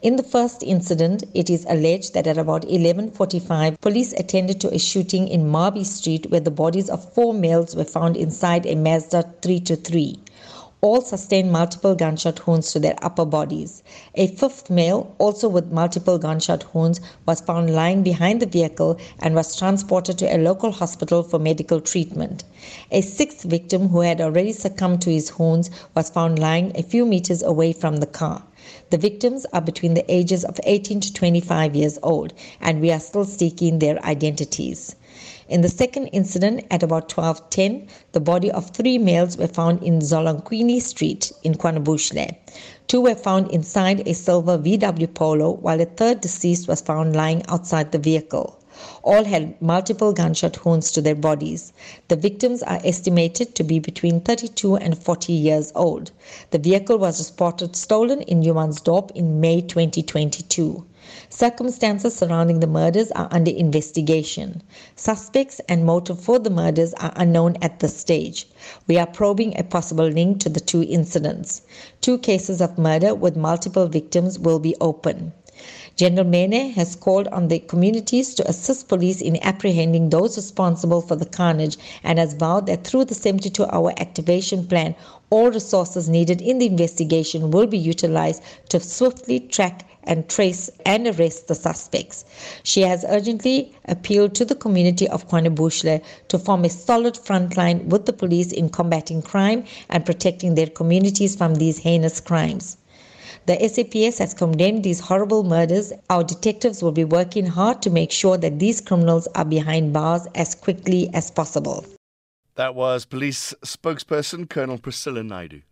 In the first incident, it is alleged that at about 11:45, police attended to a shooting in Marby Street where the bodies of four males were found inside a Mazda 3 to 3. All sustained multiple gunshot wounds to their upper bodies. A fifth male, also with multiple gunshot wounds, was found lying behind the vehicle and was transported to a local hospital for medical treatment. A sixth victim, who had already succumbed to his wounds, was found lying a few meters away from the car. The victims are between the ages of 18 to 25 years old, and we are still seeking their identities. In the second incident at about 12:10, the body of three males were found in Zolanquini Street in KwaNobuhle. Two were found inside a silver VW Polo, while a third deceased was found lying outside the vehicle. All had multiple gunshot wounds to their bodies. The victims are estimated to be between 32 and 40 years old. The vehicle was reported stolen in Humansdorp in May 2022. Circumstances surrounding the murders are under investigation. Suspects and motive for the murders are unknown at this stage. We are probing a possible link to the two incidents. Two cases of murder with multiple victims will be open. General Mene has called on the communities to assist police in apprehending those responsible for the carnage and has vowed that through the 72 hour activation plan, all resources needed in the investigation will be utilized to swiftly track and trace and arrest the suspects. She has urgently appealed to the community of KwaNobuhle to form a solid front line with the police in combating crime and protecting their communities from these heinous crimes. The SAPS has condemned these horrible murders. Our detectives will be working hard to make sure that these criminals are behind bars as quickly as possible. That was police spokesperson Colonel Priscilla Naidu.